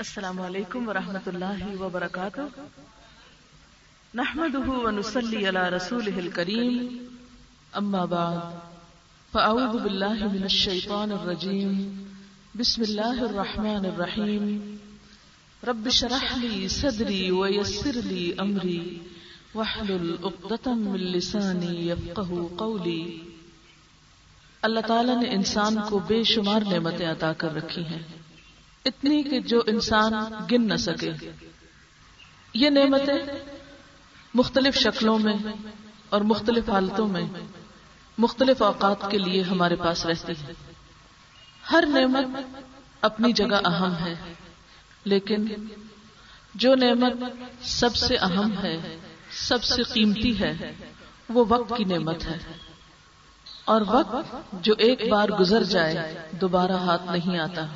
السلام علیکم ورحمۃ اللہ وبرکاتہ۔ نحمده ونصلي على رسوله الكريم اما بعد، فاعوذ بالله من الشيطان الرجيم بسم الله الرحمن الرحيم رب اشرح لي صدري ويسر لي امري واحلل عقدة من لساني يفقهوا قولي اللہ تعالیٰ نے انسان کو بے شمار نعمتیں عطا کر رکھی ہیں۔ اتنی کہ جو انسان گن نہ سکے۔ یہ نعمتیں مختلف شکلوں میں اور مختلف حالتوں میں مختلف اوقات کے لیے ہمارے پاس رہتی ہے ہر نعمت اپنی جگہ اہم ہے، لیکن جو نعمت سب سے اہم ہے، سب سے قیمتی ہے، وہ وقت کی نعمت ہے۔ اور وقت جو ایک بار گزر جائے، دوبارہ ہاتھ نہیں آتا۔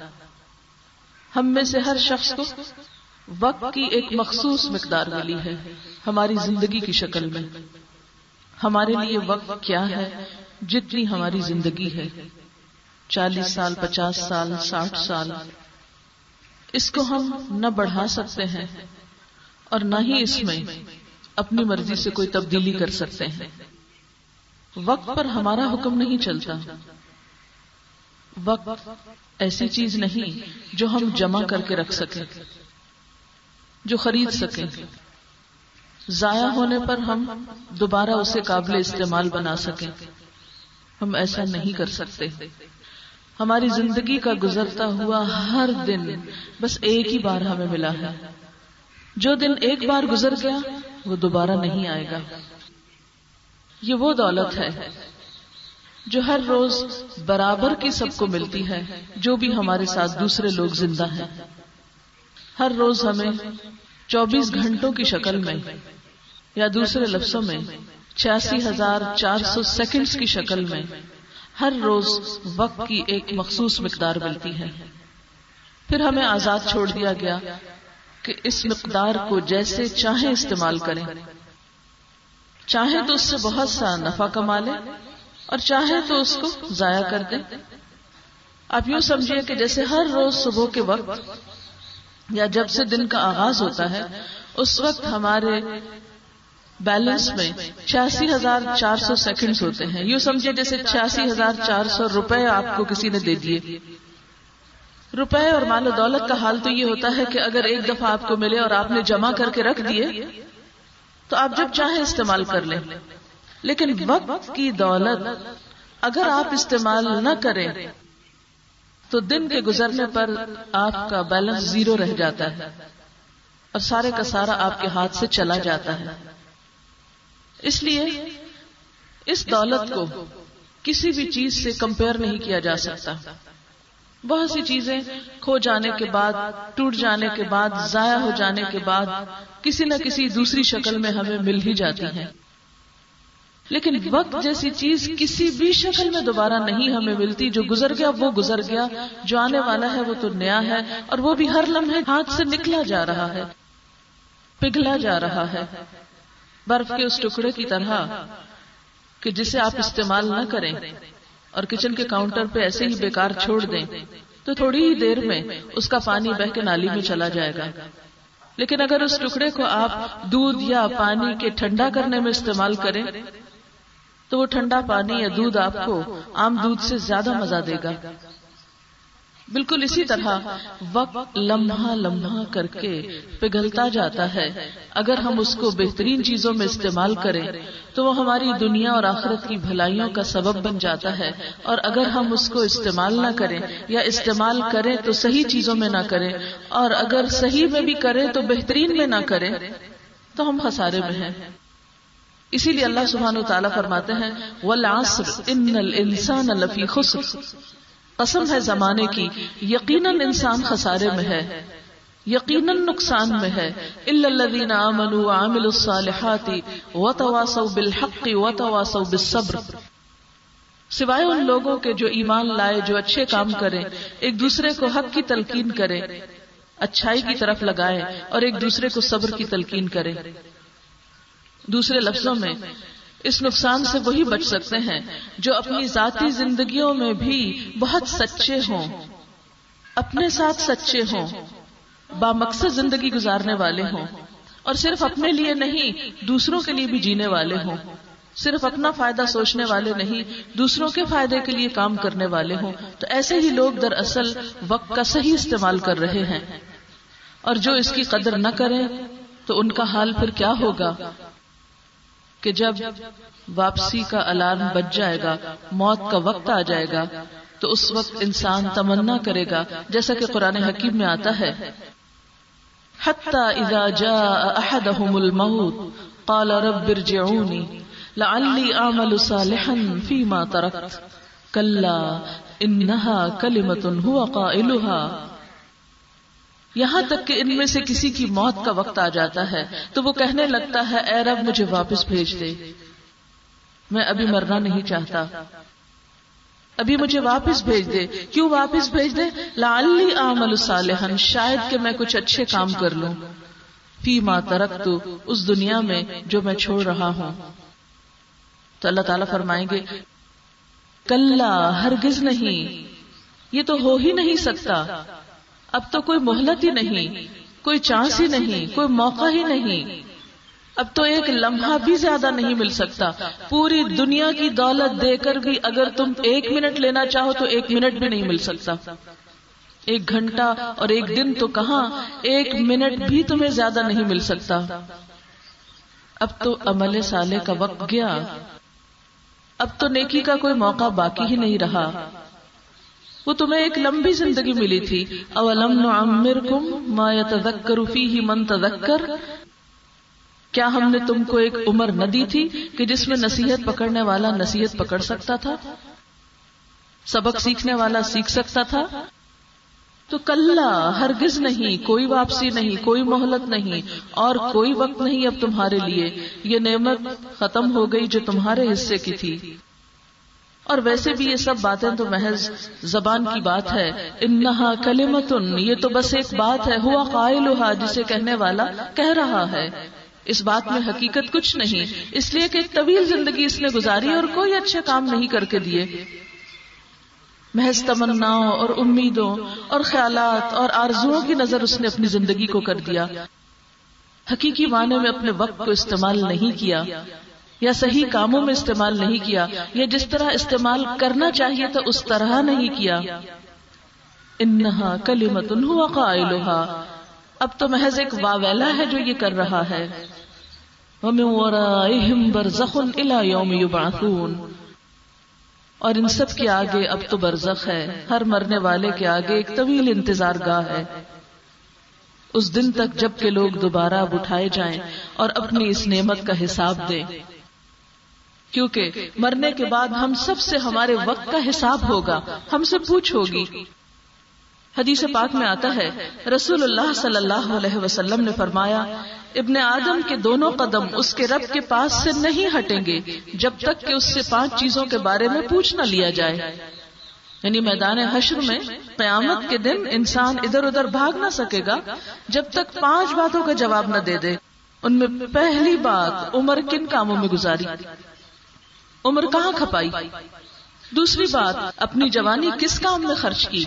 ہم میں سے ہر شخص کو وقت کی ایک مخصوص مقدار ملی ہے ہماری زندگی کی شکل میں۔ ہمارے لیے وقت کیا ہے؟ جتنی ہماری زندگی ہے۔ چالیس سال، پچاس سال، ساٹھ سال۔ اس کو ہم نہ بڑھا سکتے ہیں اور نہ ہی اس میں اپنی مرضی سے کوئی تبدیلی کر سکتے ہیں۔ وقت پر ہمارا حکم نہیں چلتا۔ وقت ایسی چیز نہیں جو ہم جمع کر کے رکھ سکیں، جو خرید سکیں۔ ضائع ہونے پر ہم دوبارہ اسے قابل استعمال بنا سکیں۔ ہم ایسا نہیں کر سکتے۔ ہماری زندگی کا گزرتا ہوا ہر دن بس ایک ہی بار ہمیں ملا ہے۔ جو دن ایک بار گزر گیا، وہ دوبارہ نہیں آئے گا۔ یہ وہ دولت ہے۔ جو ہر روز برابر کی سب کو ملتی ہے، جو بھی ہمارے ساتھ دوسرے لوگ زندہ ہیں۔ ہر روز ہمیں چوبیس گھنٹوں کی شکل میں یا دوسرے لفظوں میں چھیاسی ہزار چار سو سیکنڈز کی شکل میں ہر روز وقت کی ایک مخصوص مقدار ملتی ہے۔ پھر ہمیں آزاد چھوڑ دیا گیا کہ اس مقدار کو جیسے چاہیں استعمال کریں۔ چاہے تو اس سے بہت سا نفع کما لیں۔ اور چاہے تو اس کو ضائع کر دیں آپ یوں سمجھیے کہ جیسے ہر روز صبح کے وقت یا جب سے دن کا آغاز ہوتا ہے، اس وقت ہمارے بیلنس میں چھیاسی ہزار چار سو سیکنڈ ہوتے ہیں۔ یوں سمجھے جیسے چھیاسی ہزار چار سو روپے آپ کو کسی نے دے دیے۔ روپے اور مال و دولت کا حال تو یہ ہوتا ہے کہ اگر ایک دفعہ آپ کو ملے اور آپ نے جمع کر کے رکھ دیے، تو آپ جب چاہیں استعمال کر لیں۔ لیکن وقت کی دولت اگر آپ استعمال نہ کریں تو دن کے گزرنے پر آپ کا بیلنس زیرو رہ جاتا ہے اور سارے کا سارا آپ کے ہاتھ سے چلا جاتا ہے۔ اس لیے اس دولت کو کسی بھی چیز سے کمپیئر نہیں کیا جا سکتا۔ بہت سی چیزیں کھو جانے کے بعد، ٹوٹ جانے کے بعد، ضائع ہو جانے کے بعد کسی نہ کسی دوسری شکل میں ہمیں مل ہی جاتی ہیں۔ لیکن وقت جیسی چیز کسی بھی شکل میں دوبارہ نہیں ہمیں ملتی جو گزر گیا، وہ گزر گیا۔ جو آنے والا ہے، وہ تو نیا ہے اور وہ بھی ہر لمحے ہاتھ سے نکلا جا رہا ہے، پگھلا جا رہا ہے۔ برف کے اس ٹکڑے کی طرح کہ جسے آپ استعمال نہ کریں اور کچن کے کاؤنٹر پہ ایسے ہی بیکار چھوڑ دیں، تو تھوڑی ہی دیر میں اس کا پانی بہ کے نالی میں چلا جائے گا۔ لیکن اگر اس ٹکڑے کو آپ دودھ یا پانی کے ٹھنڈا کرنے میں استعمال کریں تو وہ ٹھنڈا پانی یا دودھ آپ کو عام دودھ سے زیادہ مزہ دے گا۔ بالکل اسی طرح وقت لمحہ لمحہ کر کے پگھلتا جاتا ہے۔ اگر ہم اس کو بہترین چیزوں میں استعمال کریں تو وہ ہماری دنیا اور آخرت کی بھلائیوں کا سبب بن جاتا ہے۔ اور اگر ہم اس کو استعمال نہ کریں یا استعمال کریں تو صحیح چیزوں میں نہ کریں۔ اور اگر صحیح میں بھی کریں تو بہترین میں نہ کریں تو ہم خسارے میں ہیں۔ اسی لیے اللہ سبحانہ و تعالیٰ فرماتے ہیں، والعصر ان الانسان لفی خسر۔ قسم ہے زمانے کی، یقیناً انسان خسارے میں ہے، یقیناً نقصان میں ہے۔ الا الذين امنوا وعملوا الصالحات وتواصوا بالحق وتواصوا بالصبر۔ سوائے ان لوگوں کے جو ایمان لائے، جو اچھے کام کریں، ایک دوسرے کو حق کی تلقین کریں، اچھائی کی طرف لگائے اور ایک دوسرے کو صبر کی تلقین کریں۔ دوسرے لفظوں میں، اس نقصان سے وہی بچ سکتے ہیں جو اپنی ذاتی زندگیوں میں بھی بہت سچے ہوں۔ اپنے ساتھ سچے ہوں با مقصد زندگی گزارنے والے ہوں۔ اور صرف اپنے لیے نہیں، دوسروں کے لیے بھی جینے والے ہوں۔ صرف اپنا فائدہ سوچنے والے نہیں، دوسروں کے فائدے کے لیے کام کرنے والے ہوں۔ تو ایسے ہی لوگ دراصل وقت کا صحیح استعمال کر رہے ہیں۔ اور جو اس کی قدر نہ کریں، تو ان کا حال پھر کیا ہوگا؟ کہ جب واپسی کا الارم بچ جائے گا، موت کا وقت آ جائے گا، تو اس وقت انسان تمنا کرے گا، جیسا کہ قرآن حکیم میں آتا ہے۔ اذا جاء احدهم الموت، قال رب ارجعوني لعلی اعمل صالحا فيما تركت كلا انها كلمه هو قائلها۔ یہاں تک کہ ان میں سے کسی کی موت کا وقت آ جاتا ہے، تو وہ کہنے لگتا ہے، اے رب، مجھے واپس بھیج دے۔ میں ابھی مرنا نہیں چاہتا۔ ابھی مجھے واپس بھیج دے۔ کیوں واپس بھیج دے؟ لالی عمل صالحن شاید کہ میں کچھ اچھے کام کر لوں۔ فی ما ترک تو اس دنیا میں جو میں چھوڑ رہا ہوں۔ تو اللہ تعالیٰ فرمائیں گے کل ہرگز نہیں۔ یہ تو ہو ہی نہیں سکتا۔ اب تو کوئی مہلت ہی نہیں، کوئی چانس ہی نہیں، کوئی موقع ہی نہیں۔ اب تو ایک لمحہ بھی زیادہ نہیں مل سکتا۔ پوری دنیا کی دولت دے کر بھی اگر تم ایک منٹ لینا چاہو تو ایک منٹ بھی نہیں مل سکتا۔ ایک گھنٹہ اور ایک دن تو کہاں، ایک منٹ بھی تمہیں زیادہ نہیں مل سکتا۔ اب تو عمل سالے کا وقت گیا۔ اب تو نیکی کا کوئی موقع باقی ہی نہیں رہا۔ وہ تمہیں ایک لمبی زندگی ملی تھی۔ اولم نعمرکم ما يتذکر فیہ من تذکر۔ کیا ہم نے تم کو ایک عمر نہ دی تھی کہ جس میں نصیحت پکڑنے والا نصیحت پکڑ سکتا تھا؟ سبق سیکھنے والا سیکھ سکتا تھا؟ تو کل ہرگز نہیں، کوئی واپسی نہیں، کوئی مہلت نہیں، اور کوئی وقت نہیں اب تمہارے لیے۔ یہ نعمت ختم ہو گئی جو تمہارے حصے کی تھی۔ اور ویسے بھی یہ سب باتیں تو محض زبان کی بات ہے۔ انہا کلمتن، یہ تو بس ایک بات ہے، ہوا قائلها جسے کہنے والا کہہ رہا ہے۔ اس بات میں حقیقت کچھ نہیں، اس لیے کہ ایک طویل زندگی اس نے گزاری اور کوئی اچھے کام نہیں کر کے دیے۔ محض تمنا اور امیدوں اور خیالات اور آرزو کی نظر اس نے اپنی زندگی کو کر دیا۔ حقیقی معنی میں اپنے وقت کو استعمال نہیں کیا۔ یا صحیح کاموں میں استعمال نہیں کیا، یا جس طرح استعمال کرنا چاہیے تو اس طرح نہیں کیا۔ انہا کلیمت ہوا قائلها اب تو محض ایک واویلا ہے جو یہ کر رہا ہے۔ اور ان سب کے آگے اب تو برزخ ہے، ہر مرنے والے کے آگے ایک طویل انتظار گاہ ہے۔ اس دن تک جبکہ لوگ دوبارہ اب اٹھائے جائیں اور اپنی اس نعمت کا حساب دیں۔ کیونکہ مرنے کے بعد ہم سب سے ہمارے وقت کا حساب ہوگا، ہم سے پوچھ ہوگی۔ حدیث پاک میں آتا ہے، رسول اللہ صلی اللہ علیہ وسلم نے فرمایا، ابن آدم کے دونوں قدم اس کے رب کے پاس سے نہیں ہٹیں گے، جب تک کہ اس سے پانچ چیزوں کے بارے میں پوچھ نہ لیا جائے۔ یعنی میدان حشر میں قیامت کے دن انسان ادھر ادھر بھاگ نہ سکے گا، جب تک پانچ باتوں کا جواب نہ دے دے۔ ان میں پہلی بات عمر کن کاموں میں گزاری؟ عمر کہاں کھپائی؟ دوسری بات، اپنی جوانی کس کام میں خرچ کی؟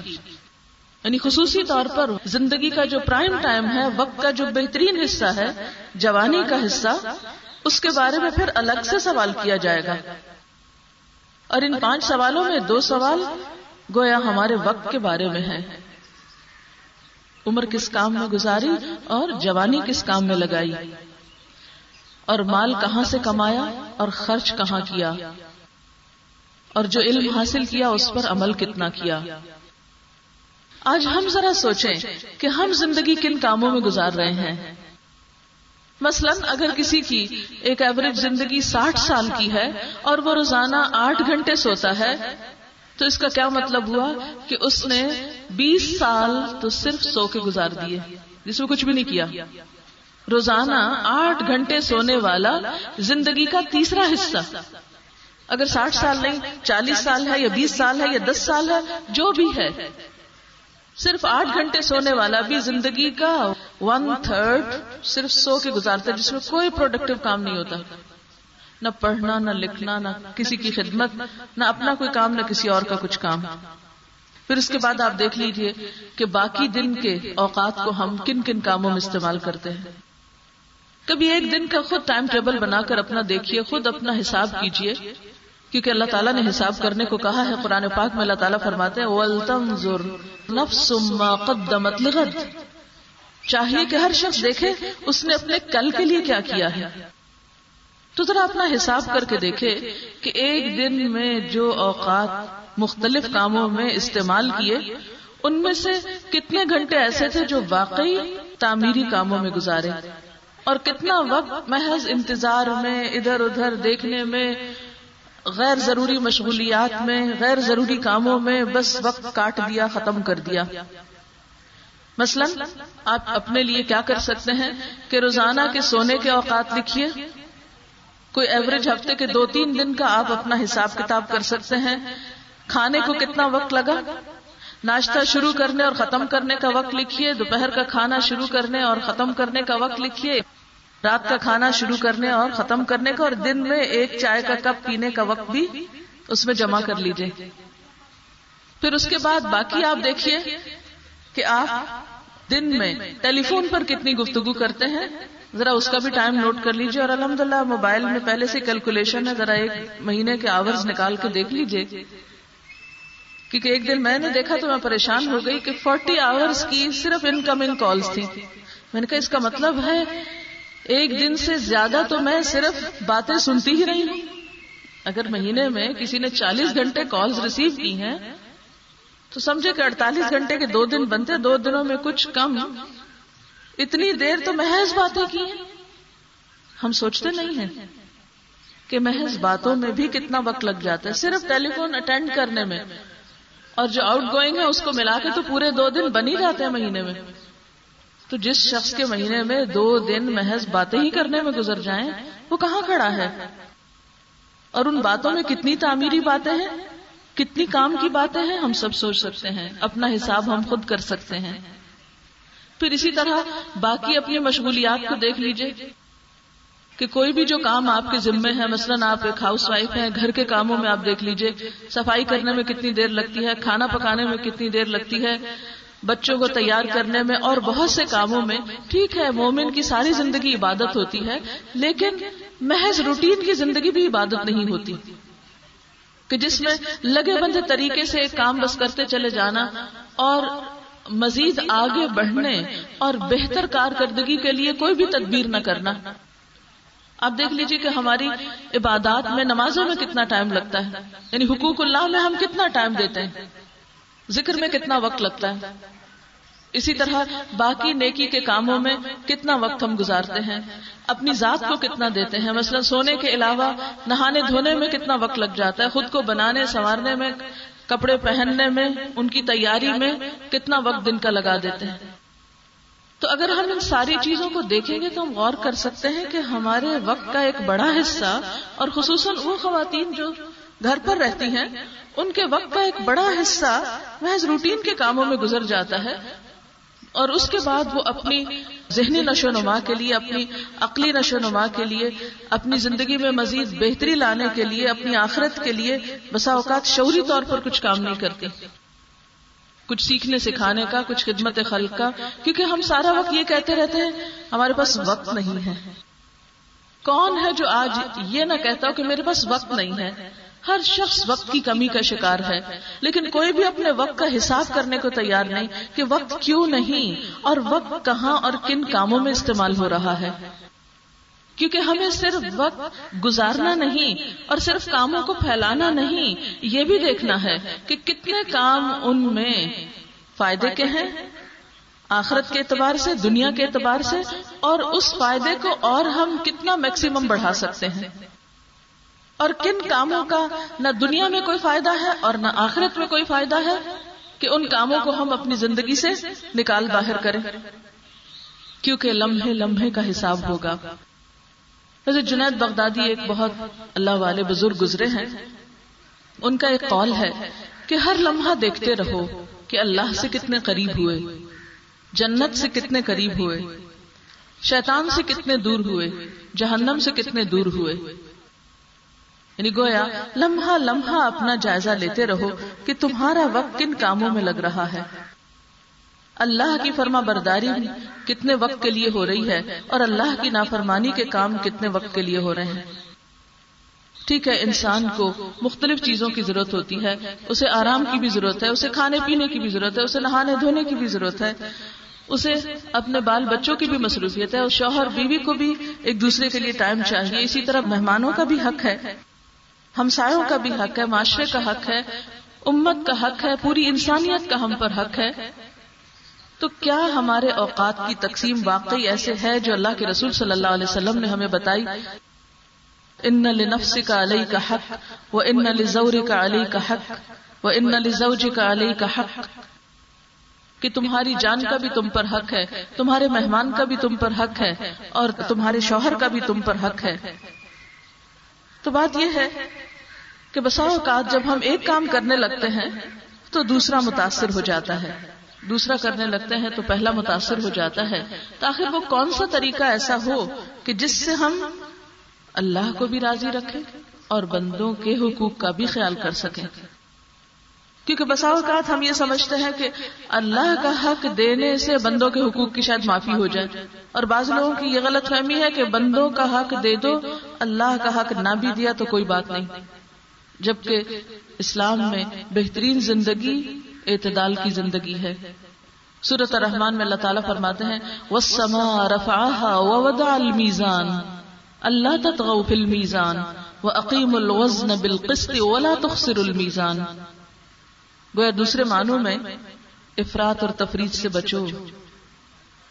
یعنی خصوصی طور پر زندگی کا جو پرائم ٹائم ہے، وقت کا جو بہترین حصہ ہے، جوانی کا حصہ، اس کے بارے میں پھر الگ سے سوال کیا جائے گا۔ اور ان پانچ سوالوں میں دو سوال گویا ہمارے وقت کے بارے میں ہے عمر کس کام میں گزاری اور جوانی کس کام میں لگائی؟ اور مال کہاں سے کمایا اور خرچ کہاں کیا؟ اور جو علم حاصل کیا اس پر عمل کتنا کیا؟ آج ہم ذرا سوچیں کہ ہم زندگی کن کاموں میں گزار رہے ہیں۔ مثلا اگر کسی کی ایک ایوریج زندگی ساٹھ سال کی ہے اور وہ روزانہ آٹھ گھنٹے سوتا ہے، تو اس کا کیا مطلب ہوا کہ اس نے بیس سال تو صرف سو کے گزار دیے، جس میں کچھ بھی نہیں کیا۔ روزانہ آٹھ گھنٹے سونے والا زندگی کا تیسرا حصہ۔ اگر ساٹھ سال نہیں، چالیس سال ہے یا بیس سال ہے یا دس سال ہے، جو بھی ہے۔ صرف آٹھ گھنٹے سونے والا بھی زندگی کا ون تھرڈ صرف سو کے گزارتا ہے، جس میں کوئی پروڈکٹیو کام نہیں ہوتا۔ نہ پڑھنا، نہ لکھنا، نہ کسی کی خدمت، نہ اپنا کوئی کام، نہ کسی اور کا کچھ کام۔ پھر اس کے بعد آپ دیکھ لیجیے کہ باقی دن کے اوقات کو ہم کن کن کاموں میں استعمال کرتے ہیں۔ کبھی ایک دن کا خود ٹائم ٹیبل بنا کر اپنا دیکھیے، خود اپنا حساب کیجیے کیونکہ اللہ تعالیٰ نے حساب کرنے کو کہا ہے، قرآن پاک میں اللہ تعالیٰ فرماتے ہیں چاہیے کہ ہر شخص دیکھے، اس نے اپنے کل کے لیے کیا کیا ہے۔ تو ذرا اپنا حساب کر کے دیکھے کہ ایک دن میں جو اوقات مختلف کاموں میں استعمال کیے، ان میں سے کتنے گھنٹے ایسے تھے جو واقعی تعمیری کاموں میں گزارے۔ اور کتنا وقت محض انتظار میں ادھر ادھر دیکھنے میں، غیر ضروری مشغولیات میں، غیر ضروری کاموں میں بس وقت کاٹ دیا، ختم کر دیا۔ مثلا، آپ اپنے لیے کیا کر سکتے ہیں کہ روزانہ کے سونے کے اوقات لکھیے۔ کوئی ایوریج ہفتے کے دو تین دن کا آپ اپنا حساب کتاب کر سکتے ہیں۔ کھانے کو کتنا وقت لگا؟ ناشتہ شروع کرنے اور ختم کرنے کا وقت لکھیے۔ دوپہر کا کھانا شروع کرنے اور ختم کرنے کا وقت لکھیے۔ رات کا کھانا شروع کرنے اور ختم کرنے کا اور دن میں ایک چائے کا کپ پینے کا وقت بھی اس میں جمع کر لیجیے پھر اس کے بعد باقی آپ دیکھیے کہ آپ دن میں ٹیلی فون پر کتنی گفتگو کرتے ہیں۔ ذرا اس کا بھی ٹائم نوٹ کر لیجیے اور الحمد للہ موبائل میں پہلے سے کیلکولیشن ہے۔ ذرا ایک مہینے کے آورز نکال کے دیکھ لیجیے کیونکہ ایک دن میں نے دیکھا تو میں پریشان ہو گئی کہ فورٹی آورز کی صرف انکمنگ کالز تھی میں نے کہا اس کا مطلب ہے ایک دن سے زیادہ تو میں صرف باتیں سنتی ہی رہی ہوں۔ اگر مہینے میں کسی نے چالیس گھنٹے کالز ریسیو کی ہیں، تو سمجھے کہ اڑتالیس گھنٹے کے دو دن بنتے، دو دنوں میں کچھ کم۔ اتنی دیر تو محض باتیں کی ہیں۔ ہم سوچتے نہیں ہیں کہ محض باتوں میں بھی کتنا وقت لگ جاتا ہے۔ صرف ٹیلی فون اٹینڈ کرنے میں اور جو آؤٹ گوئنگ ہے، اس کو ملا کے تو پورے دو دن بن ہی جاتے ہیں مہینے میں۔ تو جس شخص کے مہینے میں دو دن محض باتیں ہی کرنے میں گزر جائیں، وہ کہاں کھڑا ہے؟ اور ان باتوں میں کتنی تعمیری باتیں ہیں؟ کتنی کام کی باتیں ہیں؟ ہم سب سوچ سکتے ہیں، اپنا حساب ہم خود کر سکتے ہیں۔ پھر اسی طرح باقی اپنی مشغولیات کو دیکھ لیجیے کہ کوئی بھی جو کام آپ کے ذمے ہے، مثلاً آپ ایک ہاؤس وائف ہیں، گھر کے کاموں میں آپ دیکھ لیجیے۔ صفائی کرنے میں کتنی دیر لگتی ہے، کھانا پکانے میں کتنی دیر لگتی ہے بچوں کو تیار کرنے میں اور بہت سے کاموں میں، ٹھیک ہے، مومن کی ساری زندگی عبادت ہوتی ہے، لیکن محض روٹین کی زندگی بھی عبادت نہیں ہوتی۔ کہ جس میں لگے بندے طریقے سے ایک کام بس کرتے چلے جانا اور مزید آگے بڑھنے اور بہتر کارکردگی کے لیے کوئی بھی تدبیر نہ کرنا۔ آپ دیکھ لیجیے کہ ہماری عبادات میں نمازوں میں کتنا ٹائم لگتا ہے یعنی حقوق اللہ میں ہم کتنا ٹائم دیتے ہیں۔ ذکر میں کتنا وقت لگتا ہے؟ اسی طرح باقی نیکی کے کاموں میں کتنا وقت ہم گزارتے ہیں؟ اپنی ذات کو کتنا دیتے ہیں؟ مثلا سونے کے علاوہ نہانے دھونے میں کتنا وقت لگ جاتا ہے؟ خود کو بنانے، سنوارنے میں، کپڑے پہننے میں، ان کی تیاری میں کتنا وقت دن کا لگا دیتے ہیں؟ تو اگر ہم ان ساری چیزوں کو دیکھیں گے تو ہم غور کر سکتے ہیں کہ ہمارے وقت کا ایک بڑا حصہ اور خصوصاً وہ خواتین جو گھر پر رہتی ہیں، ان کے وقت کا ایک بڑا حصہ محض روٹین کے کاموں میں گزر جاتا ہے، اور اس کے بعد وہ اپنی ذہنی نشو نما کے لیے، اپنی عقلی نشو نما کے لیے، اپنی زندگی میں مزید بہتری لانے کے لیے، اپنی آخرت کے لیے بسا اوقات شعوری طور پر کچھ کام نہیں کرتی۔ کچھ سیکھنے، سکھانے کا، کچھ خدمت خلق کا، کیونکہ ہم سارا وقت یہ کہتے رہتے ہیں، ہمارے پاس وقت نہیں ہے۔ کون ہے جو آج یہ نہ کہتا ہو کہ میرے پاس وقت نہیں ہے؟ ہر شخص وقت کی کمی کا شکار ہے۔ لیکن کوئی بھی اپنے وقت کا حساب کرنے کو تیار نہیں کہ وقت کیوں نہیں اور وقت کہاں اور کن کاموں میں استعمال ہو رہا ہے۔ کیونکہ ہمیں صرف وقت گزارنا نہیں اور صرف کاموں کو پھیلانا نہیں، یہ بھی دیکھنا ہے کہ کتنے کام ان میں فائدے کے ہیں۔ آخرت کے اعتبار سے، دنیا کے اعتبار سے، اور اس فائدے کو اور ہم کتنا میکسیمم بڑھا سکتے ہیں۔ اور کن کاموں کا نہ دنیا میں کوئی فائدہ ہے اور نہ آخرت میں کوئی فائدہ ہے کہ ان کاموں کو ہم اپنی زندگی سے نکال باہر کریں۔ کیونکہ لمحے لمحے کا حساب ہوگا۔ حضرت جنید بغدادی ایک بہت اللہ والے بزرگ گزرے ہیں۔ ان کا ایک قول ہے کہ ہر لمحہ دیکھتے رہو کہ اللہ سے کتنے قریب ہوئے، جنت سے کتنے قریب ہوئے، شیطان سے کتنے دور ہوئے، جہنم سے کتنے دور ہوئے۔ یعنی گویا لمحہ لمحہ اپنا جائزہ لیتے رہو کہ تمہارا وقت کن کاموں میں لگ رہا ہے۔ اللہ کی فرما برداری کتنے وقت کے لیے ہو رہی ہے اور اللہ کی نافرمانی کے کام کتنے وقت کے لیے ہو رہے ہیں۔ ٹھیک ہے، انسان کو مختلف چیزوں کی ضرورت ہوتی ہے۔ اسے آرام کی بھی ضرورت ہے، اسے کھانے پینے کی بھی ضرورت ہے، اسے نہانے دھونے کی بھی ضرورت ہے۔ اسے اپنے بال بچوں کی بھی مصروفیت ہے اور شوہر بیوی کو بھی ایک دوسرے کے لیے ٹائم چاہیے۔ اسی طرح مہمانوں کا بھی حق ہے۔ ہمسایوں کا بھی حق ہے، معاشرے کا حق ہے، امت کا حق ہے، پوری انسانیت کا ہم پر حق ہے۔ تو کیا ہمارے اوقات کی تقسیم واقعی ایسے ہے جو اللہ کے رسول صلی اللہ علیہ وسلم نے ہمیں بتائی؟ ان لنفس کا علیہ کا حق وہ ان لزور کا علی کا حق وہ ان لزوج کا علی کا حق کہ تمہاری جان کا بھی تم پر حق ہے، تمہارے مہمان کا بھی تم پر حق ہے، اور تمہارے شوہر کا بھی تم پر حق ہے۔ تو بات یہ ہے کہ بسا اوقات جب ہم ایک کام کرنے لگتے ہیں تو دوسرا متاثر ہو جاتا ہے۔ دوسرا کرنے لگتے ہیں تو پہلا متاثر ہو جاتا ہے۔ تاکہ وہ کون سا طریقہ ایسا ہو کہ جس سے ہم اللہ کو بھی راضی رکھیں اور بندوں کے حقوق کا بھی خیال کر سکیں۔ کیونکہ بسا اوقات ہم یہ سمجھتے ہیں کہ اللہ کا حق دینے سے بندوں کے حقوق کی شاید معافی ہو جائے۔ اور بعض لوگوں کی یہ غلط فہمی ہے کہ بندوں کا حق دے دو، اللہ کا حق نہ بھی دیا تو کوئی بات نہیں۔ جبکہ اسلام میں بہترین زندگی اعتدال کی زندگی ہے۔ سورت الرحمان میں اللہ تعالیٰ فرماتے ہیں وسما رفا وضع المیزان اللہ تطغوا فی المیزان وعقیم الوزن بالقسط ولا تخسر المیزان گویا دوسرے معنوں میں افراد اور تفرید سے بچو۔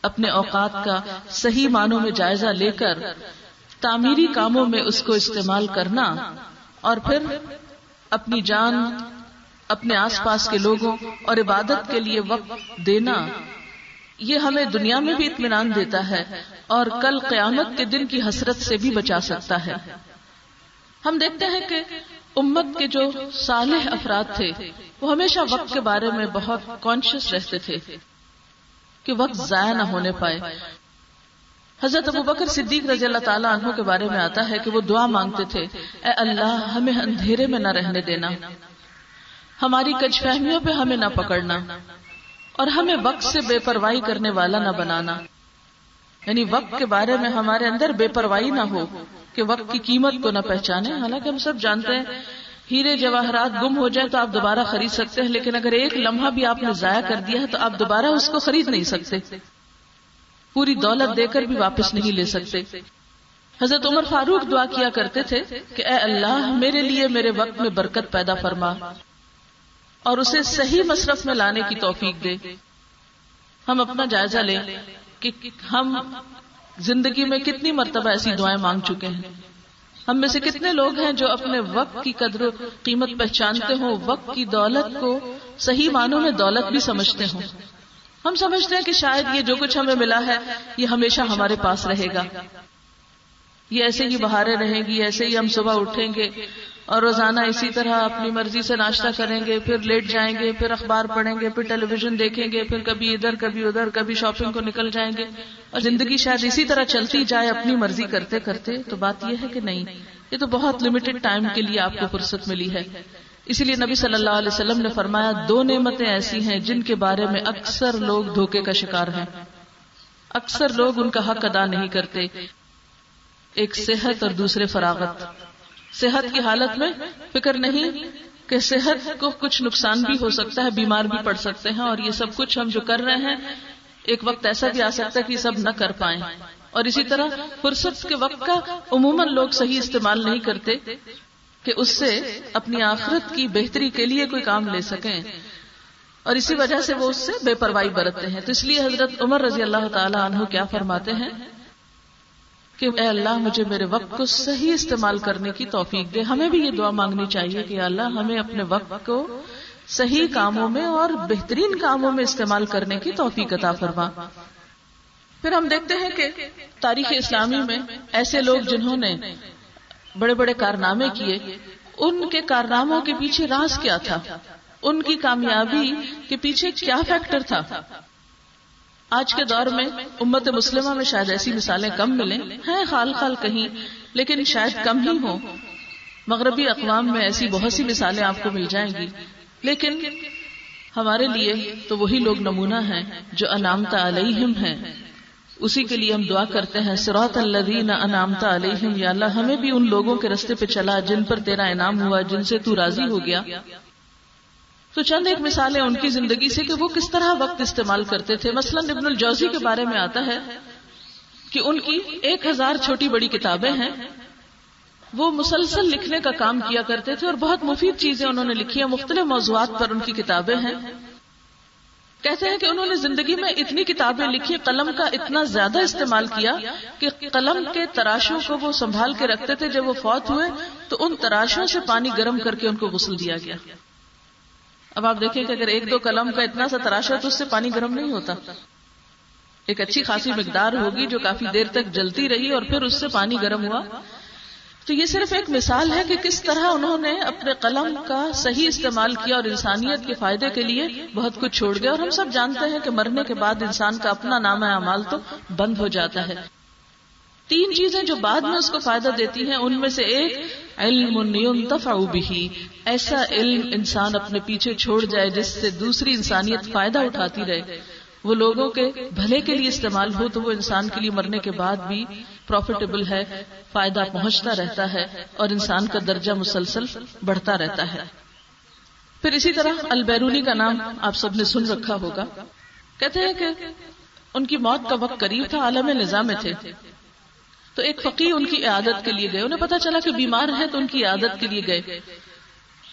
اپنے اوقات کا صحیح معنوں میں جائزہ لے کر تعمیری کاموں میں اس کو استعمال کرنا اور پھر اپنی جان، اپنے آس پاس کے لوگوں اور عبادت کے لیے وقت دینا، یہ ہمیں دنیا میں بھی اطمینان دیتا ہے اور کل قیامت کے دن کی حسرت سے بھی بچا سکتا ہے۔ ہم دیکھتے ہیں کہ امت کے جو صالح افراد تھے، وہ ہمیشہ وقت کے بارے میں بہت کانشیس رہتے تھے کہ وقت ضائع نہ ہونے پائے۔ حضرت ابو بکر صدیق رضی اللہ تعالیٰ عنہ کے بارے میں آتا ہے کہ وہ دعا مانگتے تھے، اے اللہ، ہمیں اندھیرے میں نہ رہنے دینا، ہماری کچھ فہمیوں پہ ہمیں نہ پکڑنا، اور ہمیں وقت سے بے پرواہی کرنے والا نہ بنانا۔ یعنی وقت کے بارے میں ہمارے اندر بے پرواہی نہ ہو کہ وقت کی قیمت کو نہ پہچانے۔ حالانکہ ہم سب جانتے ہیں، ہیرے جواہرات گم ہو جائے تو آپ دوبارہ خرید سکتے ہیں، لیکن اگر ایک لمحہ بھی آپ نے ضائع کر دیا ہے تو آپ دوبارہ اس کو خرید نہیں سکتے۔ پوری دولت دے کر بھی واپس نہیں لے سکتے۔ حضرت عمر فاروق دعا کیا کرتے تھے کہ اے اللہ، میرے لیے میرے وقت میں برکت پیدا فرما اور اسے صحیح مصرف میں لانے کی توفیق دے۔ ہم اپنا جائزہ لیں کہ ہم زندگی میں کتنی مرتبہ ایسی دعائیں مانگ چکے ہیں۔ ہم میں سے کتنے لوگ ہیں جو اپنے وقت کی قدر و قیمت پہچانتے ہوں، وقت کی دولت کو صحیح معنوں میں دولت بھی سمجھتے ہوں۔ ہم سمجھتے ہیں کہ شاید یہ جو کچھ ہمیں ملا ہے، یہ ہمیشہ ہمارے پاس رہے گا۔ یہ ایسے ہی بہارے رہیں گی، ایسے ہی ہم صبح اٹھیں گے اور روزانہ اسی طرح اپنی مرضی سے ناشتہ کریں گے، پھر لیٹ جائیں گے، پھر اخبار پڑھیں گے، پھر ٹیلی ویژن دیکھیں گے، پھر کبھی ادھر کبھی ادھر، کبھی شاپنگ کو نکل جائیں گے۔ اور زندگی شاید اسی طرح چلتی جائے اپنی مرضی کرتے کرتے تو بات یہ ہے کہ نہیں، یہ تو بہت لمیٹڈ ٹائم کے لیے آپ کو فرصت ملی ہے۔ اسی لیے نبی صلی اللہ علیہ وسلم نے فرمایا، دو نعمتیں ایسی ہیں جن کے بارے میں اکثر لوگ دھوکے کا شکار ہیں۔ اکثر لوگ ان کا حق ادا نہیں کرتے۔ ایک صحت اور دوسرے فراغت۔ صحت کی حالت میں فکر نہیں کہ صحت کو کچھ نقصان بھی ہو سکتا ہے، بیمار بھی پڑ سکتے ہیں۔ اور یہ سب کچھ ہم جو کر رہے ہیں، ایک وقت ایسا بھی آ سکتا ہے کہ سب نہ کر پائیں۔ اور اسی طرح فرصت کے وقت کا عموماً لوگ صحیح استعمال نہیں کرتے۔ کہ اس سے اپنی آخرت کی بہتری کے لیے کوئی کام لے سکیں۔ اور اسی وجہ سے وہ اس سے بے پرواہی برتتے ہیں۔ تو اس لیے حضرت عمر رضی اللہ تعالی عنہ کیا فرماتے ہیں؟ کہ اے اللہ، مجھے میرے وقت کو صحیح استعمال کرنے کی توفیق دے۔ ہمیں بھی یہ دعا مانگنی چاہیے کہ اللہ، ہمیں اپنے وقت کو صحیح کاموں میں اور بہترین کاموں میں استعمال کرنے کی توفیق عطا فرما۔ پھر ہم دیکھتے ہیں کہ تاریخ اسلامی میں ایسے لوگ جنہوں نے بڑے بڑے کارنامے کیے، ان کے کارناموں کے پیچھے راز کیا تھا؟ ان کی کامیابی کے پیچھے کیا فیکٹر تھا؟ آج کے دور میں امت مسلمہ میں شاید ایسی مثالیں کم ملیں۔ ہیں خال خال کہیں، لیکن شاید کم ہی ہوں۔ مغربی اقوام میں ایسی بہت سی مثالیں آپ کو مل جائیں گی۔ لیکن ہمارے لیے تو وہی لوگ نمونہ ہیں جو انامتا علیہم ہیں۔ اسی کے لیے ہم دعا کرتے ہیں سراط الذین انامتا علیہم، یا اللہ، ہمیں بھی ان لوگوں کے رستے پہ چلا جن پر تیرا انعام ہوا، جن سے تو راضی ہو گیا۔ تو چند ایک مثالیں ان کی زندگی سے کہ وہ کس طرح وقت استعمال کرتے تھے۔ مثلا ابن الجوزی کے بارے میں آتا ہے کہ ان کی ایک ہزار چھوٹی بڑی کتابیں ہیں۔ وہ مسلسل لکھنے کا کام کیا کرتے تھے اور بہت مفید چیزیں انہوں نے لکھی ہیں۔ مختلف موضوعات پر ان کی کتابیں ہیں۔ کہتے ہیں کہ انہوں نے زندگی میں اتنی کتابیں لکھی، قلم کا اتنا زیادہ استعمال کیا کہ قلم کے تراشوں کو وہ سنبھال کے رکھتے تھے، جب وہ فوت ہوئے تو ان تراشوں سے پانی گرم کر کے ان کو غسل دیا گیا۔ اب آپ دیکھیں کہ اگر ایک دو قلم کا اتنا سا تراشا تو اس سے پانی گرم نہیں ہوتا۔ ایک اچھی خاصی مقدار ہوگی جو کافی دیر تک جلتی رہی اور پھر اس سے پانی گرم ہوا۔ تو یہ صرف ایک مثال ہے کہ کس طرح انہوں نے اپنے قلم کا صحیح استعمال کیا اور انسانیت کے فائدے کے لیے بہت کچھ چھوڑ گیا اور ہم سب جانتے ہیں کہ مرنے کے بعد انسان کا اپنا نام اعمال تو بند ہو جاتا ہے۔ تین چیزیں جو بعد میں اس کو فائدہ دیتی ہیں، ان میں سے ایک، علم بھی ایسا علم انسان اپنے پیچھے چھوڑ جائے جس سے دوسری انسانیت فائدہ اٹھاتی رہے۔ وہ لوگوں کے بھلے کے لیے استعمال ہو تو وہ انسان کے لیے مرنے کے بعد بھی پروفیٹیبل ہے، فائدہ پہنچتا رہتا ہے اور انسان کا درجہ مسلسل بڑھتا رہتا ہے۔ پھر اسی طرح البیرونی کا نام آپ سب نے سن رکھا ہوگا۔ کہتے ہیں کہ ان کی موت کا وقت قریب تھا، عالم نظام میں تھے۔ تو ایک فقی ان کی عادت کے لیے گئے۔ انہیں پتا چلا کہ بیمار ہے تو ان کی عادت کے لیے گئے۔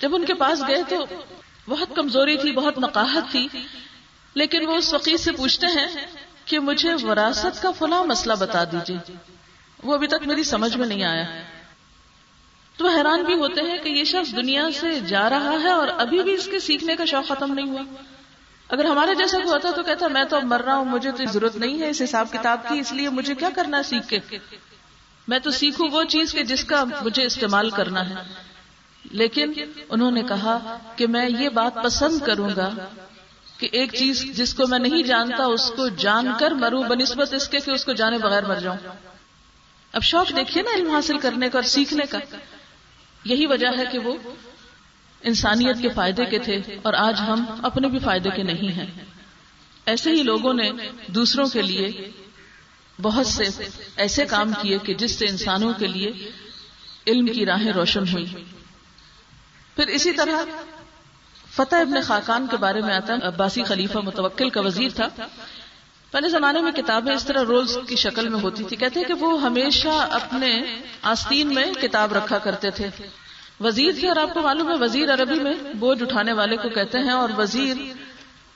جب ان کے پاس گئے تو بہت کمزوری تھی، بہت نقاہت تھی۔ لیکن وہ اس فقیر سے پوچھتے ہیں کہ مجھے وراثت کا فلاں مسئلہ بتا دیجیے وہ ابھی تک میری سمجھ میں نہیں آیا۔ تو حیران بھی ہوتے ہیں کہ یہ شخص دنیا سے جا رہا ہے اور ابھی بھی اس کے سیکھنے کا شوق ختم نہیں ہوا۔ اگر ہمارے جیسا ہوا تھا تو کہتا میں تو اب مر رہا ہوں، مجھے تو ضرورت نہیں ہے اس حساب کتاب کی، اس لیے مجھے کیا کرنا ہے سیکھ کے؟ میں تو سیکھوں وہ چیز کے جس کا مجھے استعمال کرنا ہے۔ لیکن انہوں نے کہا کہ میں یہ بات پسند کروں گا کہ ایک چیز جس کو میں نہیں جانتا، اس کو جان کر مروں بنسبت اس کے کہ اس کو جانے بغیر مر جاؤں۔ اب شوق دیکھیے نا علم حاصل کرنے کا اور سیکھنے کا۔ یہی وجہ ہے کہ وہ انسانیت کے فائدے کے تھے اور آج ہم اپنے بھی فائدے کے نہیں ہیں۔ ایسے ہی لوگوں نے دوسروں کے لیے بہت سے ایسے کام کیے کہ جس سے انسانوں کے لیے علم کی راہیں روشن ہوئی پھر اسی طرح فتح ابن خاقان کے بارے میں آتا عباسی خلیفہ متوکل کا وزیر تھا۔ پہلے زمانے میں کتابیں اس طرح رولز کی شکل میں ہوتی تھی۔ کہتے کہ وہ ہمیشہ اپنے آستین میں کتاب رکھا کرتے تھے۔ وزیر تھے اور آپ کو معلوم ہے وزیر عربی میں بوجھ اٹھانے والے کو کہتے ہیں اور وزیر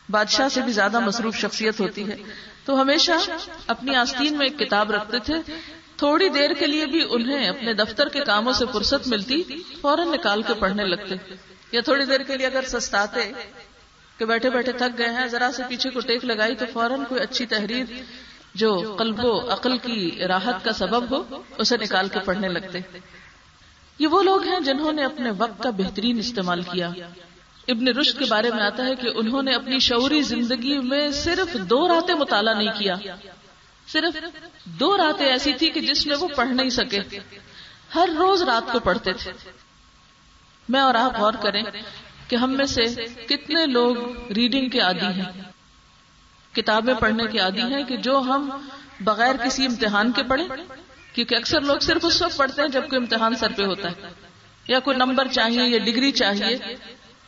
بادشاہ سے بھی زیادہ مصروف شخصیت ہوتی ہے۔ تو ہمیشہ اپنی آستین میں ایک کتاب رکھتے تھے۔ تھوڑی دیر کے لیے بھی انہیں اپنے دفتر کے کاموں سے فرصت ملتی، فوراً نکال کے پڑھنے لگتے۔ یا تھوڑی دیر کے لیے اگر سستاتے کہ بیٹھے بیٹھے تھک گئے ہیں، ذرا سے پیچھے کو ٹیک لگائی تو فوراً کوئی اچھی تحریر جو قلب و عقل کی راحت کا سبب ہو، اسے نکال کے پڑھنے لگتے۔ یہ وہ لوگ ہیں جنہوں نے اپنے وقت کا بہترین استعمال کیا۔ ابن رشد کے بارے میں آتا ہے کہ انہوں نے اپنی شعوری زندگی میں صرف دو راتیں مطالعہ نہیں کیا۔ صرف دو راتیں ایسی تھی کہ جس میں وہ پڑھ نہیں سکے۔ ہر روز رات کو پڑھتے تھے۔ میں اور آپ غور کریں کہ ہم میں سے کتنے لوگ ریڈنگ کے عادی ہیں۔ کتابیں پڑھنے کے عادی ہیں کہ جو ہم بغیر کسی امتحان کے پڑھیں، کیونکہ اکثر لوگ صرف اس وقت پڑھتے ہیں جب کوئی امتحان سر پہ ہوتا ہے، یا کوئی نمبر چاہیے یا ڈگری چاہیے۔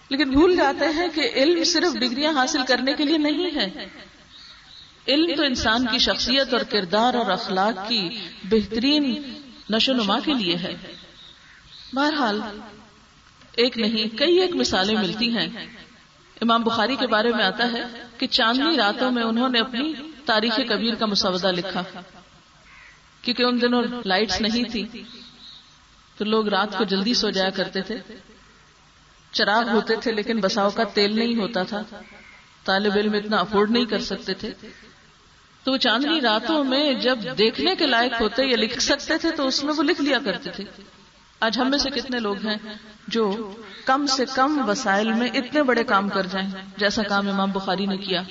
لیکن بھول جاتے ہیں کہ علم صرف ڈگریاں حاصل کرنے کے لیے نہیں ہے۔ علم تو انسان کی شخصیت اور کردار اور اخلاق کی بہترین نشو نما کے لیے ہے۔ بہرحال ایک نہیں، کئی ایک مثالیں ملتی ہیں۔ امام بخاری کے بارے میں آتا ہے کہ چاندنی راتوں میں انہوں نے اپنی تاریخ کبیر کا مسودہ لکھا۔ کیونکہ ان دنوں لائٹس نہیں تھی، تو لوگ رات کو جلدی سو جایا کرتے تھے۔ چراغ ہوتے تھے، لیکن بساؤ کا تیل نہیں ہوتا تھا۔ طالب علم اتنا افورڈ نہیں کر سکتے تھے۔ تو وہ چاندنی راتوں میں جب دیکھنے کے لائق ہوتے یا لکھ سکتے تھے، تو اس میں وہ لکھ لیا کرتے تھے۔ آج ہم میں سے کتنے لوگ ہیں جو کم سے کم وسائل میں اتنے بڑے کام کر جائیں جیسا کام امام بخاری نے کیا۔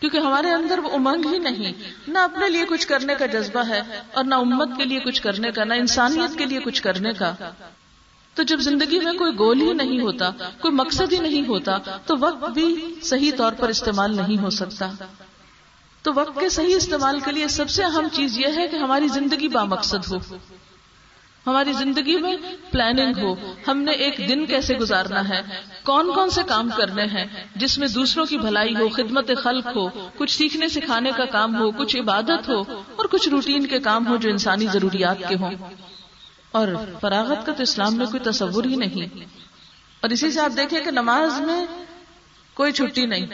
کیونکہ ہمارے اندر وہ امنگ ہی نہیں، نہ اپنے لیے کچھ کرنے کا جذبہ ہے اور نہ امت کے لیے کچھ کرنے کا، نہ انسانیت کے لیے کچھ کرنے کا۔ تو جب زندگی میں کوئی گول ہی نہیں ہوتا، کوئی مقصد ہی نہیں ہوتا، تو وقت بھی صحیح طور پر استعمال نہیں ہو سکتا۔ تو وقت کے صحیح استعمال کے لیے سب سے اہم چیز یہ ہے کہ ہماری زندگی با مقصد ہو۔ ہماری زندگی میں پلاننگ ہو، ہم نے ایک دن کیسے گزارنا ہے؟ کون کون سے کام کرنے ہیں؟ جس میں دوسروں کی بھلائی ہو، خدمت خلق ہو، کچھ سیکھنے سکھانے کا کام ہو، کچھ عبادت ہو اور کچھ روٹین کے کام ہو جو انسانی ضروریات کے ہوں۔ اور فراغت کا تو اسلام میں کوئی تصور ہی نہیں۔ اور اسی سے آپ دیکھیں کہ نماز میں کوئی چھٹی نہیں،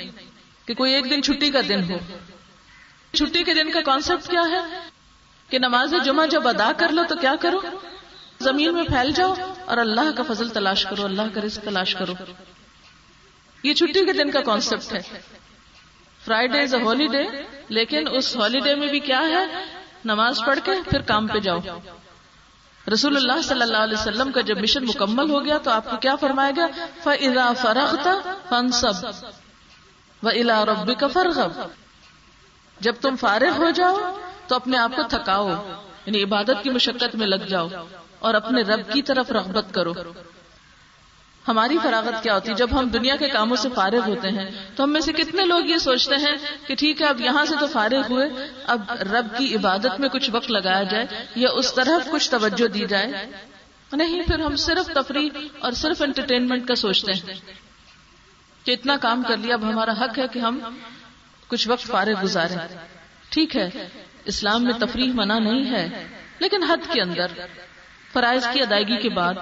کہ کوئی ایک دن چھٹی کا دن ہو۔ چھٹی کے دن کا کانسیپٹ کیا ہے؟ کہ نماز جمعہ جب ادا کر لو تو کیا کرو؟ زمین میں پھیل جاؤ اور اللہ کا فضل تلاش کرو، اللہ کا رزق تلاش کرو۔ یہ چھٹی کے دن کا کانسیپٹ ہے۔ فرائیڈے از اے ہالیڈے لیکن اس ہالیڈے میں بھی کیا ہے؟ نماز پڑھ کے پھر کام پہ جاؤ۔ رسول اللہ صلی اللہ علیہ وسلم کا جب مشن مکمل ہو گیا تو آپ کو کیا فرمایا گیا؟ فضا فرغتا فن سب و الا ربی کا فرغب جب تم فارغ ہو جاؤ تو اپنے آپ کو تھکاؤ یعنی عبادت کی مشقت میں لگ جاؤ۔ اور اپنے رب کی طرف رغبت کرو۔ ہماری فراغت کیا ہوتی ہے؟ جب ہم دنیا کے کاموں سے فارغ ہوتے ہیں، تو ہم میں سے کتنے لوگ یہ سوچتے ہیں کہ ٹھیک ہے، اب یہاں سے تو فارغ ہوئے، اب رب کی عبادت میں کچھ وقت لگایا جائے یا اس طرف کچھ توجہ دی جائے۔ نہیں، پھر ہم صرف تفریح اور صرف انٹرٹینمنٹ کا سوچتے ہیں کہ اتنا کام کر لیا، اب ہمارا حق ہے کہ ہم کچھ وقت فارغ گزارے ٹھیک ہے، اسلام میں تفریح منع نہیں ہے، لیکن حد کے اندر۔ فرائض کی ادائیگی کے بعد۔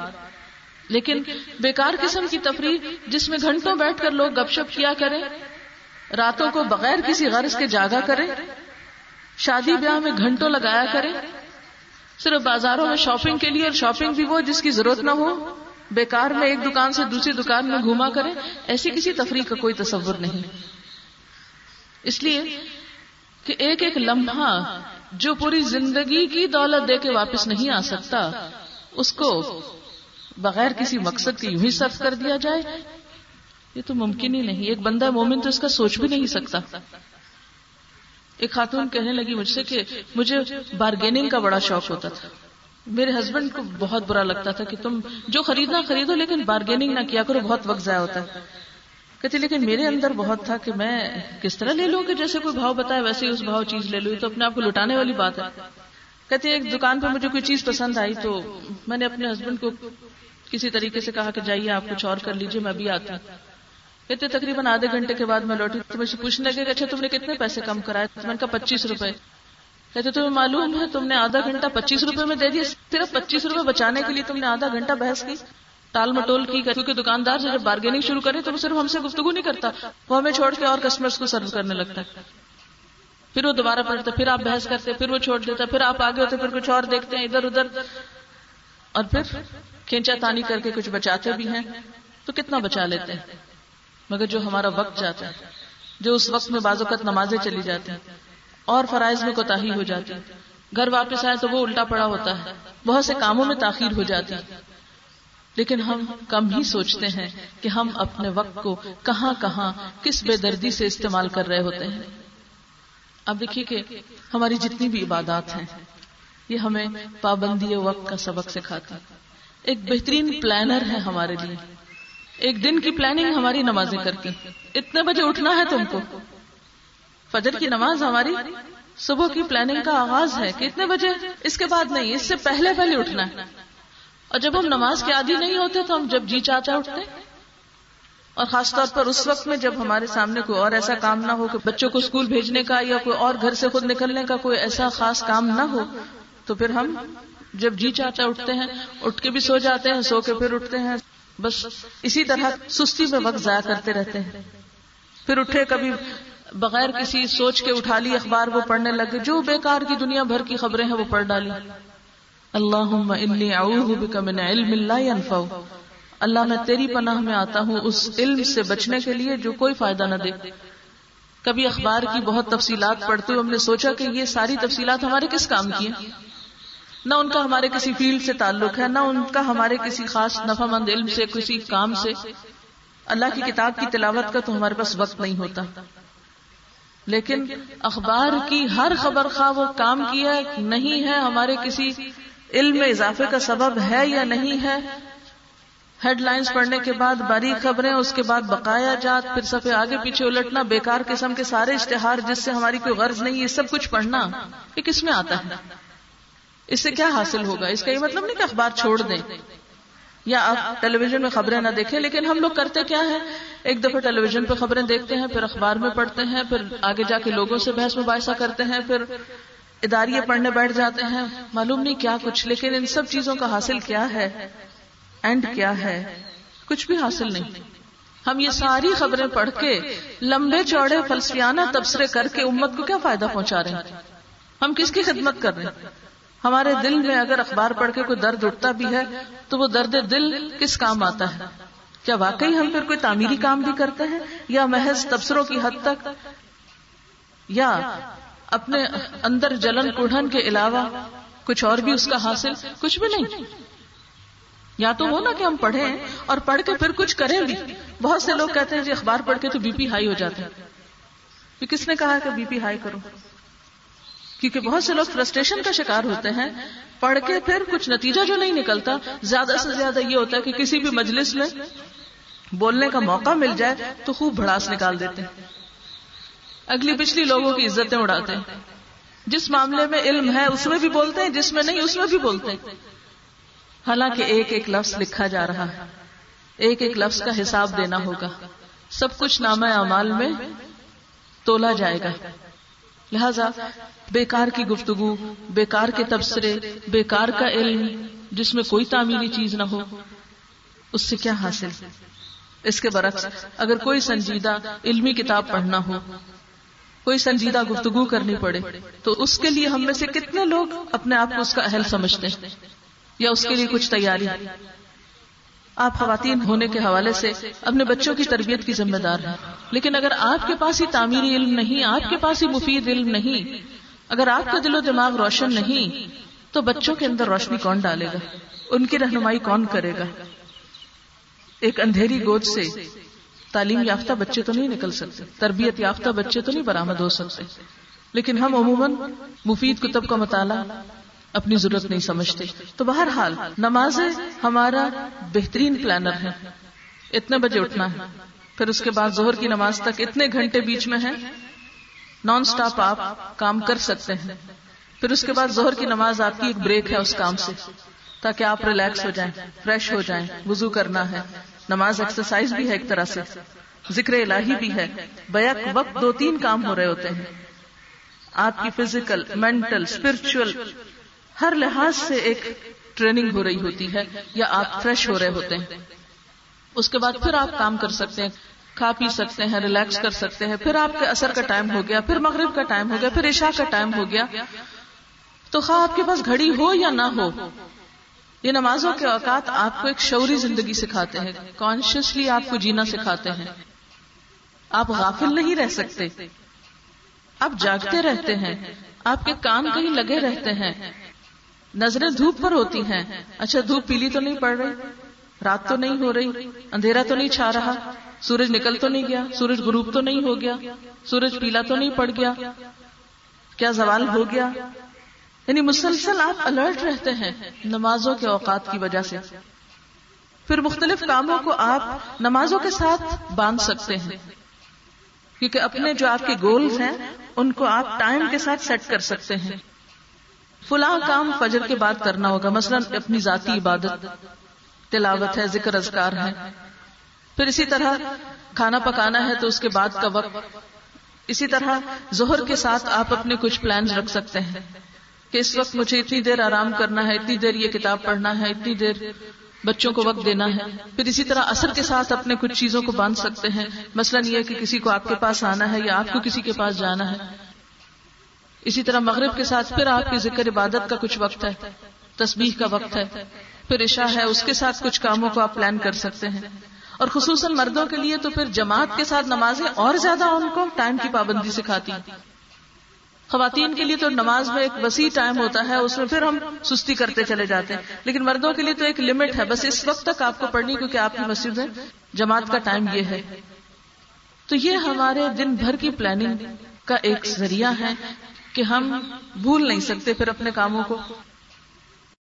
لیکن بیکار قسم کی تفریح جس میں گھنٹوں بیٹھ کر لوگ گپ شپ کیا کریں، راتوں کو بغیر کسی غرض کے جاگا کریں، شادی بیاہ میں گھنٹوں لگایا کریں، صرف بازاروں میں شاپنگ کے لیے اور شاپنگ بھی وہ جس کی ضرورت نہ ہو، بیکار میں ایک دکان سے دوسری دکان میں گھوما کریں، ایسی کسی تفریح کا کوئی تصور نہیں۔ اس لیے کہ ایک ایک لمحہ جو پوری زندگی کی دولت دے کے واپس نہیں آ سکتا، اس کو بغیر کسی مقصد کے یوں ہی صرف کر دیا جائے۔ یہ تو ممکن ہی نہیں، ایک بندہ مومن تو اس کا سوچ بھی نہیں سکتا۔ ایک خاتون کہنے لگی مجھ سے کہ مجھے بارگیننگ کا بڑا شوق ہوتا تھا۔ میرے ہسبینڈ کو بہت برا لگتا تھا کہ تم جو خریدنا خریدو، لیکن بارگیننگ نہ کیا کرو، بہت وقت ضائع ہوتا ہے۔ کہتے لیکن میرے اندر بہت تھا کہ میں کس طرح لے لوں کہ جیسے کوئی بھاؤ بتایا ویسے ہی اس بھاؤ چیز لے لوں. تو اپنے آپ کو لٹانے والی بات ہے۔ کہتے ایک دکان پہ مجھے کوئی چیز پسند آئی تو میں نے اپنے ہسبینڈ کو کسی طریقے سے کہا کہ جائیے، آپ کچھ اور کر لیجیے میں بھی آتی ہوں۔ کہتے تقریباً آدھے گھنٹے کے بعد میں لوٹی تو مجھے پوچھنے لگے کہ اچھا تم نے کتنے پیسے کم کرائے؟ میں نے کہا، پچیس روپے۔ کہتے تمہیں معلوم ہے، تم نے آدھا گھنٹہ پچیس روپے میں دے دیا، صرف پچیس روپے بچانے کے لیے تم نے آدھا گھنٹہ بحث کی؟ ٹال مٹول کی کیونکہ دکاندار سے جب بارگیننگ شروع کرے تو وہ صرف ہم سے گفتگو نہیں کرتا، وہ ہمیں چھوڑ کے اور کسٹمر کو سرو کرنے لگتا ہے۔ پھر وہ دوبارہ پڑھتا، پھر آپ بحث کرتے، پھر وہ چھوڑ دیتا، پھر آپ آگے ہوتے، پھر کچھ اور دیکھتے ہیں، ادھر ادھر۔ اور پھر کھینچا تانی کر کے کچھ بچاتے بھی ہیں۔ تو کتنا بچا لیتے ہیں؟ مگر جو ہمارا وقت جاتا ہے، جو اس وقت میں بعض اوقات نمازیں چلی جاتی ہیں، اور فرائض میں کوتا ہو جاتی گھر واپس آئے تو وہ الٹا پڑا ہوتا ہے۔ بہت سے کاموں میں تاخیر ہو جاتی ہے۔ لیکن ہم کم ہی سوچتے ہیں کہ ہم اپنے وقت کو کہاں کہاں کس بے دردی سے استعمال کر رہے ہوتے ہیں۔ اب دیکھیے کہ ہماری جتنی بھی عبادات ہیں، یہ ہمیں پابندی وقت کا سبق سکھاتی ایک بہترین پلانر ہے ہمارے لیے۔ ایک دن کی پلاننگ ہماری نمازیں کرتی اتنے بجے اٹھنا ہے تم کو۔ فجر کی نماز ہماری صبح کی پلاننگ کا آغاز ہے کہ اتنے بجے، اس کے بعد نہیں، اس سے پہلے پہلے اٹھنا ہے۔ اور جب ہم نماز کے عادی نہیں ہوتے تو ہم جب جی چاچا اٹھتے اور خاص طور پر اس وقت میں جب ہمارے سامنے کوئی اور ایسا کام نہ ہو کہ بچوں کو اسکول بھیجنے کا یا کوئی اور گھر سے خود نکلنے کا کوئی ایسا خاص کام نہ ہو، تو پھر ہم جب جی چاچا اٹھتے ہیں، اٹھ کے بھی سو جاتے ہیں، سو کے پھر اٹھتے ہیں۔ بس اسی طرح سستی میں وقت ضائع کرتے رہتے ہیں۔ پھر اٹھے کبھی بغیر کسی سوچ کے اٹھا لی اخبار وہ پڑھنے لگے، جو بیکار کی دنیا بھر کی خبریں ہیں وہ پڑھ ڈالی۔ اللہ من علم ينفع اللہ میں تیری پناہ میں آتا ہوں اس علم سے بچنے کے لیے جو کوئی فائدہ نہ دے۔ کبھی اخبار کی بہت تفصیلات پڑھتے ہوئے ہم نے سوچا کہ یہ ساری تفصیلات ہمارے کس کام کی ہیں؟ نہ ان کا ہمارے کسی فیلڈ سے تعلق ہے، نہ ان کا ہمارے کسی خاص نفع مند علم سے، کسی کام سے۔ اللہ کی کتاب کی تلاوت کا تو ہمارے پاس وقت نہیں ہوتا۔ لیکن اخبار کی ہر خبر خواہ وہ کام کیا نہیں ہے ہمارے کسی علم میں اضافے کا سبب ہے یا نہیں ہے؟ ہیڈ لائنز پڑھنے کے بعد باریک خبریں، اس کے بعد بقایا جات، پھر سفے آگے پیچھے الٹنا، بیکار قسم کے سارے اشتہار جس سے ہماری کوئی غرض نہیں، یہ سب کچھ پڑھنا، یہ کس میں آتا ہے؟ اس سے کیا حاصل ہوگا؟ اس کا یہ مطلب نہیں کہ اخبار چھوڑ دیں۔ یا آپ ٹیلی ویژن میں خبریں نہ دیکھیں، لیکن ہم لوگ کرتے کیا ہے ایک دفعہ ٹیلی ویژن پہ خبریں دیکھتے ہیں، پھر اخبار میں پڑھتے ہیں، پھر آگے جا کے لوگوں سے بحث مباحثہ کرتے ہیں، پھر اداریے پڑھنے بیٹھ جاتے ہیں، معلوم نہیں کیا کچھ، لیکن ان سب چیزوں کا حاصل کیا ہے اینڈ کیا ہے، کچھ بھی حاصل نہیں۔ ہم یہ ساری خبریں پڑھ کے لمبے چوڑے فلسفیانہ تبصرے کر کے امت کو کیا فائدہ پہنچا رہے ہیں؟ ہم کس کی خدمت کر رہے ہیں؟ ہمارے دل میں اگر اخبار پڑھ کے کوئی درد اٹھتا بھی ہے، تو وہ درد دل کس کام آتا ہے؟ کیا واقعی ہم پھر کوئی تعمیری کام بھی کرتے ہیں؟ یا محض تبصروں کی حد تک؟ یا اپنے اندر جلن کڑھن کے علاوہ کچھ اور بھی اس کا حاصل؟ کچھ بھی نہیں۔ یا تو وہ نا کہ ہم پڑھیں اور پڑھ کے پھر کچھ کریں بھی۔ بہت سے لوگ کہتے ہیں جی اخبار پڑھ کے تو بی پی ہائی ہو جاتا ہے کس نے کہا کہ بی پی ہائی کرو کیونکہ بہت سے لوگ فرسٹریشن کا شکار ہوتے ہیں۔ پڑھ کے پھر کچھ نتیجہ جو نہیں نکلتا، زیادہ سے زیادہ یہ ہوتا ہے کہ کسی بھی مجلس میں بولنے کا موقع مل جائے تو خوب بھڑاس نکال دیتے ہیں۔ اگلی پچھلی لوگوں کی عزتیں اڑاتے ہیں۔ جس معاملے میں علم ہے، اس میں بھی بولتے ہیں، جس میں نہیں، اس میں بھی بولتے ہیں۔ حالانکہ ایک ایک لفظ لکھا جا رہا ہے۔ ایک ایک لفظ کا حساب دینا ہوگا۔ سب کچھ نام اعمال میں تولا جائے گا۔ لہذا، بیکار کی گفتگو، بیکار کے تبصرے، بیکار کا علم، جس میں کوئی تعمیری چیز نہ ہو، اس سے کیا حاصل؟ اس کے برعکس، اگر کوئی سنجیدہ علمی کتاب پڑھنا ہو کوئی سنجیدہ گفتگو کرنی پڑے، تو اس کے لیے ہم میں سے کتنے لوگ اپنے آپ کو اس کا اہل سمجھتے ہیں؟ یا اس کے لیے کچھ تیاری؟ آپ خواتین ہونے کے حوالے سے اپنے بچوں کی تربیت کی ذمہ دار ہیں۔ لیکن اگر آپ کے پاس ہی تعمیری علم نہیں، آپ کے پاس ہی مفید علم نہیں، اگر آپ کا دل و دماغ روشن نہیں، تو بچوں کے اندر روشنی کون ڈالے گا؟ ان کی رہنمائی کون کرے گا؟ ایک اندھیری گود سے تعلیم یافتہ بچے تو نہیں نکل سکتے، تربیت یافتہ بچے تو نہیں برآمد ہو سکتے۔ لیکن ہم عموماً مفید کتب کا مطالعہ اپنی ضرورت نہیں سمجھتے۔ تو بہرحال، نماز ہمارا بہترین پلانر ہے۔ اتنے بجے اٹھنا ہے۔ پھر اس کے بعد زہر کی نماز تک اتنے گھنٹے بیچ میں ہے نان سٹاپ آپ کام کر سکتے ہیں۔ پھر اس کے بعد زہر کی نماز آپ کی ایک بریک ہے اس کام سے۔ تاکہ آپ ریلیکس ہو جائیں فریش ہو جائیں، وضو کرنا ہے۔ نماز ایکسرسائز بھی ہے ایک طرح سے۔ ذکر الہی بھی ہے۔ بیک وقت دو تین کام ہو رہے ہوتے ہیں۔ آپ کی فزیکل مینٹل اسپرچل ہر لحاظ سے ایک ٹریننگ ہو رہی ہوتی ہے یا آپ فریش ہو رہے ہوتے ہیں۔ اس کے بعد پھر آپ کام کر سکتے ہیں، کھا پی سکتے ہیں ریلیکس کر سکتے ہیں۔ پھر آپ کے اثر کا ٹائم ہو گیا، پھر مغرب کا ٹائم ہو گیا، پھر عشاء کا ٹائم ہو گیا۔ تو خواہ آپ کے پاس گھڑی ہو یا نہ ہو یہ نمازوں کے اوقات آپ کو ایک شعوری زندگی سکھاتے ہیں۔ کانشیسلی آپ کو جینا سکھاتے ہیں۔ آپ غافل نہیں رہ سکتے۔ آپ جاگتے رہتے ہیں۔ آپ کے کام کہیں لگے رہتے ہیں۔ نظریں دھوپ پر ہوتی ہیں۔ اچھا دھوپ پیلی تو نہیں پڑ رہی۔ رات تو نہیں ہو رہی۔ اندھیرا تو نہیں چھا رہا۔ سورج نکل تو نہیں گیا۔ سورج غروب تو نہیں ہو گیا۔ سورج پیلا تو نہیں پڑ گیا۔ کیا زوال ہو گیا؟ یعنی مسلسل آپ الرٹ رہتے ہیں نمازوں کے اوقات کی وجہ سے۔ پھر مختلف کاموں کو آپ نمازوں کے ساتھ باندھ سکتے ہیں۔ کیونکہ اپنے جو آپ کے گولز ہیں، ان کو آپ ٹائم کے ساتھ سیٹ کر سکتے ہیں۔ فلاں کام فجر کے بعد کرنا ہوگا، مثلا اپنی ذاتی عبادت۔ تلاوت ہے، ذکر ازکار ہے۔ پھر اسی طرح کھانا پکانا ہے تو اس کے بعد کا وقت۔ اسی طرح زہر کے ساتھ آپ اپنے کچھ پلان رکھ سکتے ہیں۔ کہ اس وقت مجھے اتنی دیر آرام کرنا ہے، اتنی دیر یہ کتاب پڑھنا ہے، اتنی دیر بچوں کو وقت دینا ہے۔ پھر اسی طرح اثر کے ساتھ اپنے کچھ چیزوں کو باندھ سکتے ہیں۔ مثلاً یہ کہ کسی کو آپ کے پاس آنا ہے یا آپ کو کسی کے پاس جانا ہے۔ اسی طرح مغرب کے ساتھ پھر آپ کی ذکر عبادت کا کچھ وقت ہے، تسبیح کا وقت ہے۔ پھر عشاء ہے، اس کے ساتھ کچھ کاموں کو آپ پلان کر سکتے ہیں۔ اور خصوصاً مردوں کے لیے تو پھر جماعت کے ساتھ نمازیں اور زیادہ ان کو ٹائم کی پابندی سکھاتی خواتین کے لیے تو نماز میں ایک وسیع ٹائم ہوتا ہے، اس میں پھر ہم سستی کرتے چلے جاتے ہیں۔ لیکن مردوں کے لیے تو ایک لمٹ ہے، بس اس وقت تک آپ کو پڑھنی، کیونکہ آپ کی مسجد ہے جماعت کا ٹائم یہ ہے۔ تو یہ ہمارے دن بھر کی پلاننگ کا ایک ذریعہ ہے کہ ہم بھول نہیں سکتے پھر اپنے کاموں کو۔